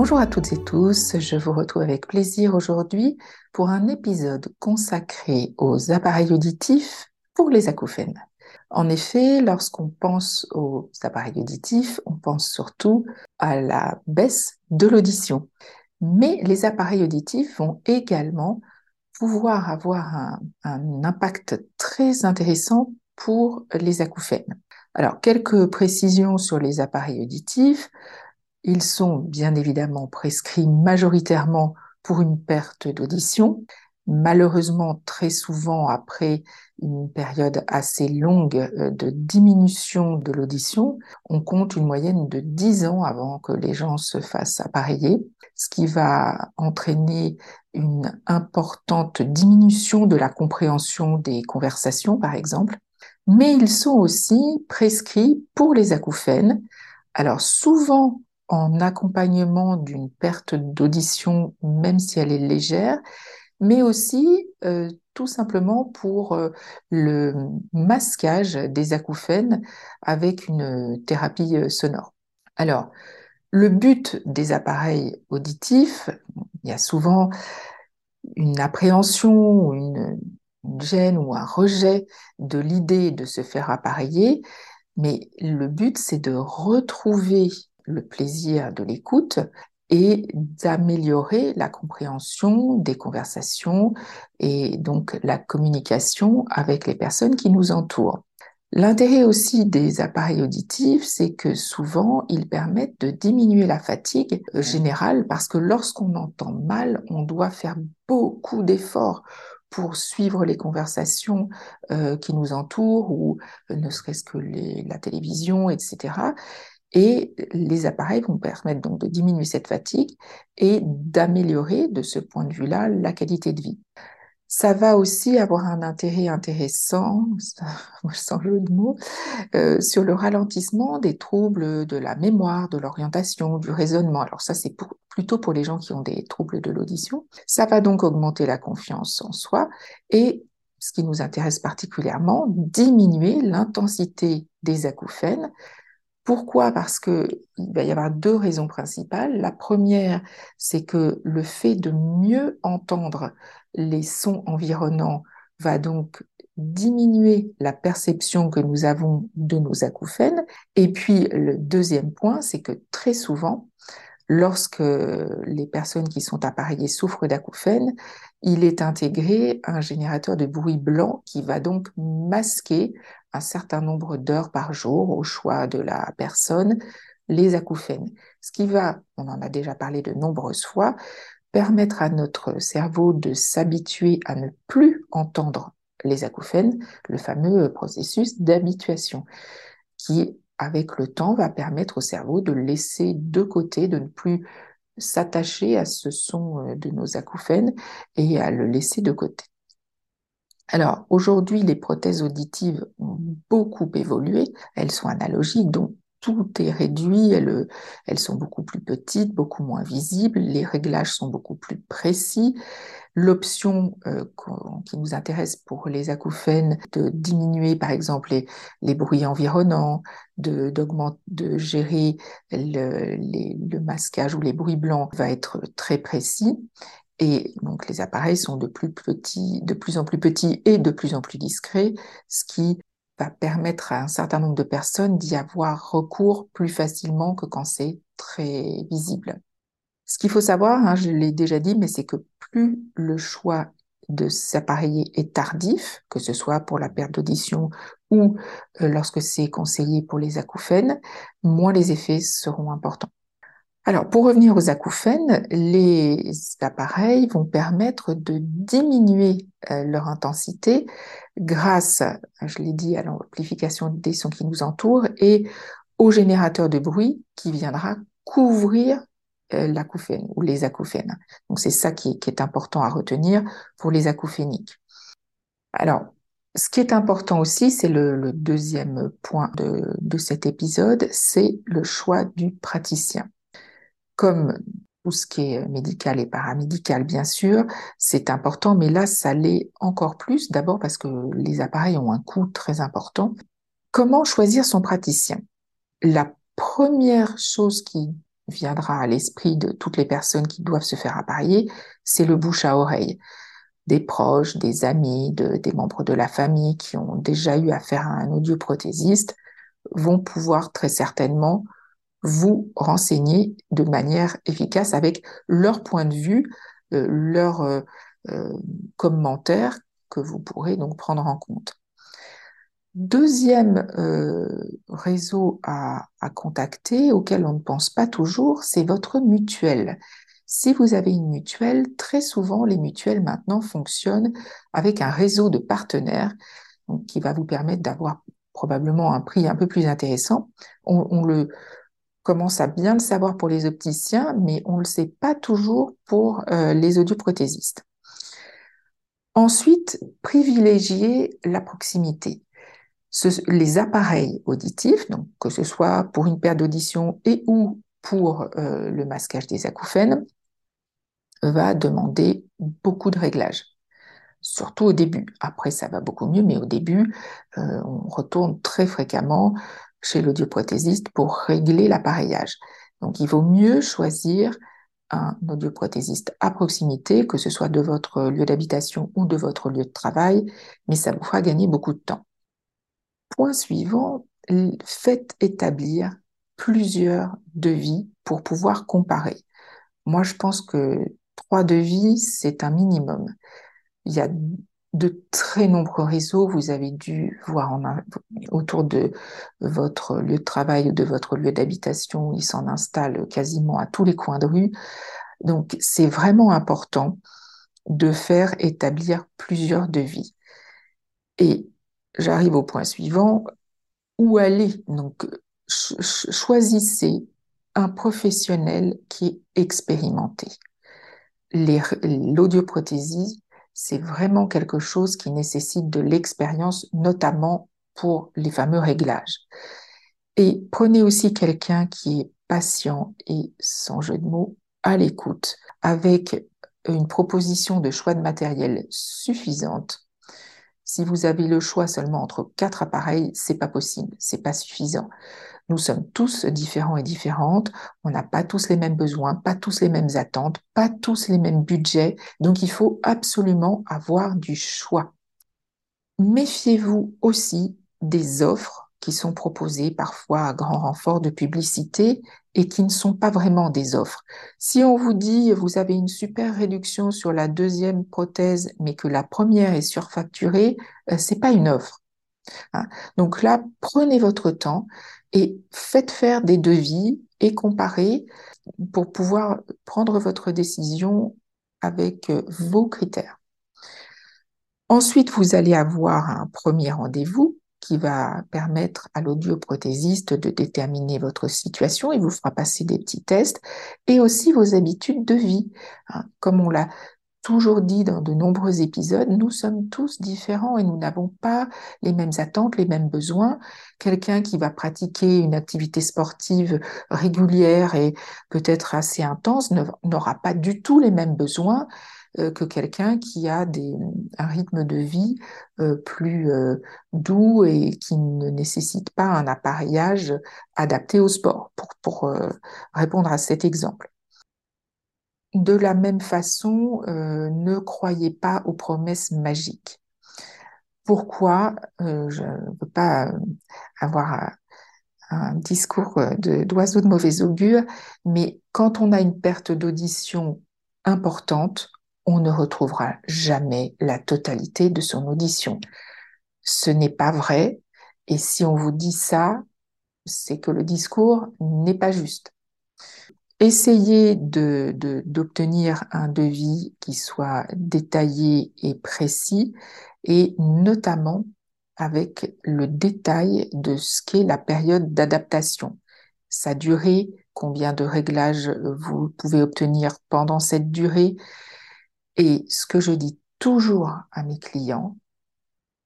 Bonjour à toutes et tous, je vous retrouve avec plaisir aujourd'hui pour un épisode consacré aux appareils auditifs pour les acouphènes. En effet, lorsqu'on pense aux appareils auditifs, on pense surtout à la baisse de l'audition. Mais les appareils auditifs vont également pouvoir avoir un, impact très intéressant pour les acouphènes. Alors, quelques précisions sur les appareils auditifs. Ils sont bien évidemment prescrits majoritairement pour une perte d'audition, malheureusement très souvent après une période assez longue euh, de diminution de l'audition. On compte une moyenne de 10 ans avant que les gens se fassent appareiller, ce qui va entraîner une importante diminution de la compréhension des conversations, par exemple. Mais ils sont aussi prescrits pour les acouphènes. Alors souvent en accompagnement d'une perte d'audition, même si elle est légère, mais aussi euh, tout simplement pour euh, le masquage des acouphènes avec une thérapie euh, sonore. Alors, le but des appareils auditifs, il y a souvent une appréhension, une, une gêne ou un rejet de l'idée de se faire appareiller, mais le but c'est de retrouver le plaisir de l'écoute et d'améliorer la compréhension des conversations et donc la communication avec les personnes qui nous entourent. L'intérêt aussi des appareils auditifs, c'est que souvent, ils permettent de diminuer la fatigue générale parce que lorsqu'on entend mal, on doit faire beaucoup d'efforts pour suivre les conversations euh, qui nous entourent ou euh, ne serait-ce que la télévision, etc. Et les appareils vont permettre donc de diminuer cette fatigue et d'améliorer de ce point de vue-là la qualité de vie. Ça va aussi avoir un intérêt intéressant, sans jeu de mots, euh, sur le ralentissement des troubles de la mémoire, de l'orientation, du raisonnement. Alors ça, c'est plutôt pour les gens qui ont des troubles de l'audition. Ça va donc augmenter la confiance en soi et, ce qui nous intéresse particulièrement, diminuer l'intensité des acouphènes pourquoi? Parce que il va y avoir deux raisons principales. La première, c'est que le fait de mieux entendre les sons environnants va donc diminuer la perception que nous avons de nos acouphènes. Et puis le deuxième point, c'est que très souvent, lorsque les personnes qui sont appareillées souffrent d'acouphènes, il est intégré un générateur de bruit blanc qui va donc masquer un certain nombre d'heures par jour au choix de la personne les acouphènes. Ce qui va, on en a déjà parlé de nombreuses fois, permettre à notre cerveau de s'habituer à ne plus entendre les acouphènes, le fameux processus d'habituation, qui, avec le temps, va permettre au cerveau de laisser de côté, de ne plus s'attacher à ce son euh, de nos acouphènes et à le laisser de côté. Alors aujourd'hui, les prothèses auditives ont beaucoup évolué. Elles sont analogiques, donc tout est réduit. Elles, elles sont beaucoup plus petites, beaucoup moins visibles. Les réglages sont beaucoup plus précis. L'option euh, qui nous intéresse pour les acouphènes de diminuer par exemple les, les bruits environnants, de, de gérer le, le masquage ou les bruits blancs va être très précis. Et donc les appareils sont de plus petits, de plus en plus petits et de plus en plus discrets, ce qui va permettre à un certain nombre de personnes d'y avoir recours plus facilement que quand c'est très visible. Ce qu'il faut savoir, hein, je l'ai déjà dit, mais c'est que plus le choix de s'appareiller est tardif, que ce soit pour la perte d'audition ou euh, lorsque c'est conseillé pour les acouphènes, moins les effets seront importants. Alors, pour revenir aux acouphènes, les appareils vont permettre de diminuer euh, leur intensité grâce, je l'ai dit, à l'amplification des sons qui nous entourent et au générateur de bruit qui viendra couvrir euh, l'acouphène ou les acouphènes. Donc, c'est ça qui, est important à retenir pour les acouphéniques. Alors, ce qui est important aussi, c'est le, deuxième point de cet épisode, c'est le choix du praticien comme tout ce qui est médical et paramédical, bien sûr, c'est important, mais là, ça l'est encore plus, d'abord parce que les appareils ont un coût très important. Comment choisir son praticien? La première chose qui viendra à l'esprit de toutes les personnes qui doivent se faire appareiller, c'est le bouche à oreille. Des proches, des amis, des membres de la famille qui ont déjà eu affaire à un audioprothésiste vont pouvoir très certainement vous renseigner de manière efficace avec leur point de vue, euh, leurs euh, euh, commentaires que vous pourrez donc prendre en compte. Deuxième réseau à, à, contacter, auquel on ne pense pas toujours, c'est votre mutuelle. Si vous avez une mutuelle, très souvent les mutuelles maintenant fonctionnent avec un réseau de partenaires donc, qui va vous permettre d'avoir probablement un prix un peu plus intéressant. On, on le commence à bien le savoir pour les opticiens, mais on ne le sait pas toujours pour euh, les audioprothésistes. Ensuite, privilégier la proximité. les appareils auditifs, donc que ce soit pour une perte d'audition et ou pour euh, le masquage des acouphènes, va demander beaucoup de réglages surtout au début. Après, ça va beaucoup mieux, mais au début, euh, on retourne très fréquemment chez l'audioprothésiste pour régler l'appareillage. Donc, il vaut mieux choisir un audioprothésiste à proximité, que ce soit de votre lieu d'habitation ou de votre lieu de travail, mais ça vous fera gagner beaucoup de temps. Point suivant, faites établir plusieurs devis pour pouvoir comparer. Moi, je pense que trois devis, c'est un minimum. Il y a de très nombreux réseaux. Vous avez dû voir en, autour de votre lieu de travail ou de votre lieu d'habitation. Ils s'en installent quasiment à tous les coins de rue. Donc, c'est vraiment important de faire établir plusieurs devis. Et j'arrive au point suivant. Où aller? Donc, choisissez un professionnel qui est expérimenté. L'audioprothésie, c'est vraiment quelque chose qui nécessite de l'expérience, notamment pour les fameux réglages. Et prenez aussi quelqu'un qui est patient et, sans jeu de mots, à l'écoute, avec une proposition de choix de matériel suffisante. Si vous avez le choix seulement entre quatre appareils, c'est pas possible, c'est pas suffisant. Nous sommes tous différents et différentes. On n'a pas tous les mêmes besoins, pas tous les mêmes attentes, pas tous les mêmes budgets. Donc, il faut absolument avoir du choix. Méfiez-vous aussi des offres qui sont proposées parfois à grand renfort de publicité et qui ne sont pas vraiment des offres. Si on vous dit vous avez une super réduction sur la deuxième prothèse mais que la première est surfacturée, euh, c'est pas une offre. Hein. Donc là, prenez votre temps et faites faire des devis et comparez pour pouvoir prendre votre décision avec euh, vos critères. Ensuite, vous allez avoir un premier rendez-vous qui va permettre à l'audioprothésiste de déterminer votre situation. Il vous fera passer des petits tests et aussi vos habitudes de vie. Hein. Comme on l'a toujours dit dans de nombreux épisodes, nous sommes tous différents et nous n'avons pas les mêmes attentes, les mêmes besoins. Quelqu'un qui va pratiquer une activité sportive régulière et peut-être assez intense n'aura pas du tout les mêmes besoins que quelqu'un qui a des, un rythme de vie euh, plus euh, doux et qui ne nécessite pas un appareillage adapté au sport, pour, pour répondre à cet exemple. De la même façon, euh, ne croyez pas aux promesses magiques. Pourquoi euh, Je ne veux pas euh, avoir un, discours d'oiseau de, mauvais augure, mais quand on a une perte d'audition importante, on ne retrouvera jamais la totalité de son audition. Ce n'est pas vrai, et si on vous dit ça, c'est que le discours n'est pas juste. Essayez d'obtenir un devis qui soit détaillé et précis et notamment avec le détail de ce qu'est la période d'adaptation, sa durée, combien de réglages vous pouvez obtenir pendant cette durée. Et ce que je dis toujours à mes clients,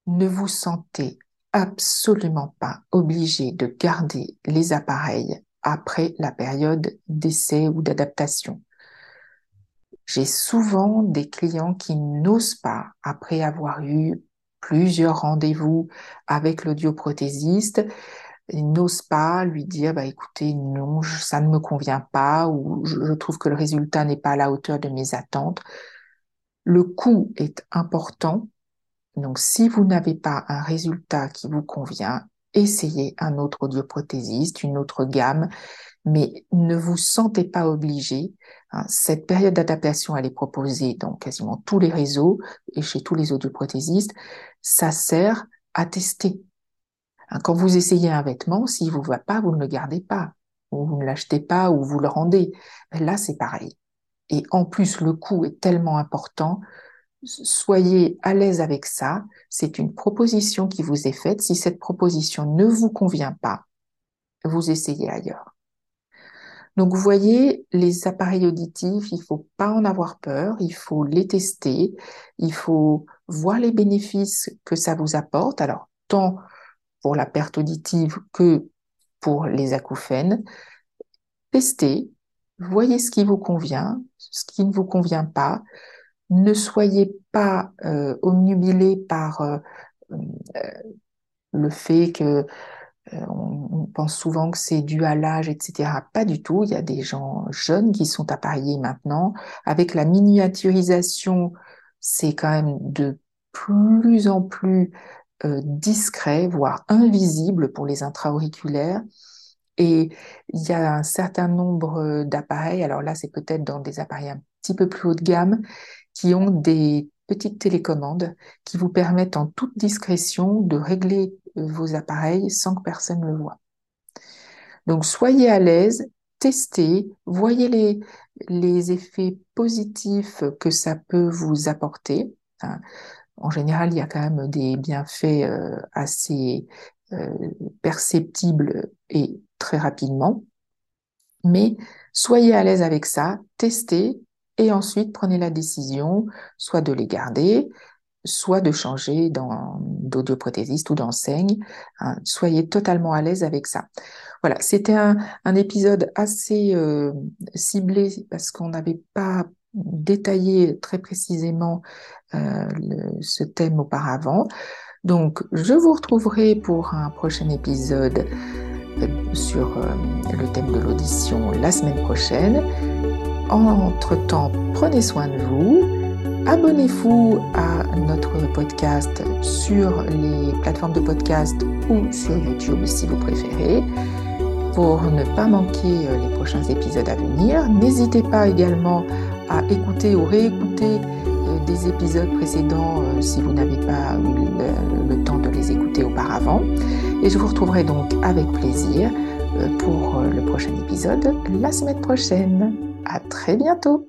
ne vous sentez absolument pas obligé de garder les appareils après la période d'essai ou d'adaptation. J'ai souvent des clients qui n'osent pas, après avoir eu plusieurs rendez-vous avec l'audioprothésiste, n'ose pas lui dire, bah, écoutez, non, ça ne me convient pas ou je, trouve que le résultat n'est pas à la hauteur de mes attentes. Le coût est important. Donc, si vous n'avez pas un résultat qui vous convient, essayez un autre audioprothésiste, une autre gamme, mais ne vous sentez pas obligé. Hein. Cette période d'adaptation, elle est proposée dans quasiment tous les réseaux et chez tous les audioprothésistes. Ça sert à tester. Hein, quand vous essayez un vêtement, s'il vous va pas, vous ne le gardez pas, ou vous ne l'achetez pas, ou vous le rendez. Là, c'est pareil. Et en plus, le coût est tellement important. Soyez à l'aise avec ça. C'est une proposition qui vous est faite. Si cette proposition ne vous convient pas, vous essayez ailleurs. Donc, vous voyez, les appareils auditifs, il faut pas en avoir peur, il faut les tester, il faut voir les bénéfices que ça vous apporte. Alors, tant pour la perte auditive que pour les acouphènes. Testez, voyez ce qui vous convient, ce qui ne vous convient pas. Ne soyez pas euh, omnubilé par euh, euh, le fait que on, pense souvent que c'est dû à l'âge, etc. Pas du tout. Il y a des gens jeunes qui sont appareillés maintenant. Avec la miniaturisation, c'est quand même de plus en plus euh, discret, voire invisible pour les intra-auriculaires. Et il y a un certain nombre d'appareils, alors là c'est peut-être dans des appareils un petit peu plus haut de gamme, qui ont des petites télécommandes qui vous permettent en toute discrétion de régler euh, vos appareils sans que personne ne le voit. Donc soyez à l'aise, testez, voyez les, les effets positifs que ça peut vous apporter. En général, il y a quand même des bienfaits euh, assez euh, perceptibles et très rapidement. Mais soyez à l'aise avec ça, testez et ensuite prenez la décision soit de les garder, soit de changer d'audioprothésiste ou d'enseigne. Hein. soyez totalement à l'aise avec ça. Voilà, c'était un, épisode assez euh, ciblé parce qu'on n'avait pas détaillé très précisément euh, ce thème auparavant. Donc, je vous retrouverai pour un prochain épisode euh, sur euh, le thème de l'audition la semaine prochaine. Entre-temps, prenez soin de vous. Abonnez-vous à notre podcast sur les plateformes de podcast ou sur YouTube si vous préférez pour ne pas manquer les prochains épisodes à venir. N'hésitez pas également à écouter ou réécouter euh, des épisodes précédents euh, si vous n'avez pas eu le, temps de les écouter auparavant. Et je vous retrouverai donc avec plaisir euh, pour le prochain épisode la semaine prochaine. À très bientôt!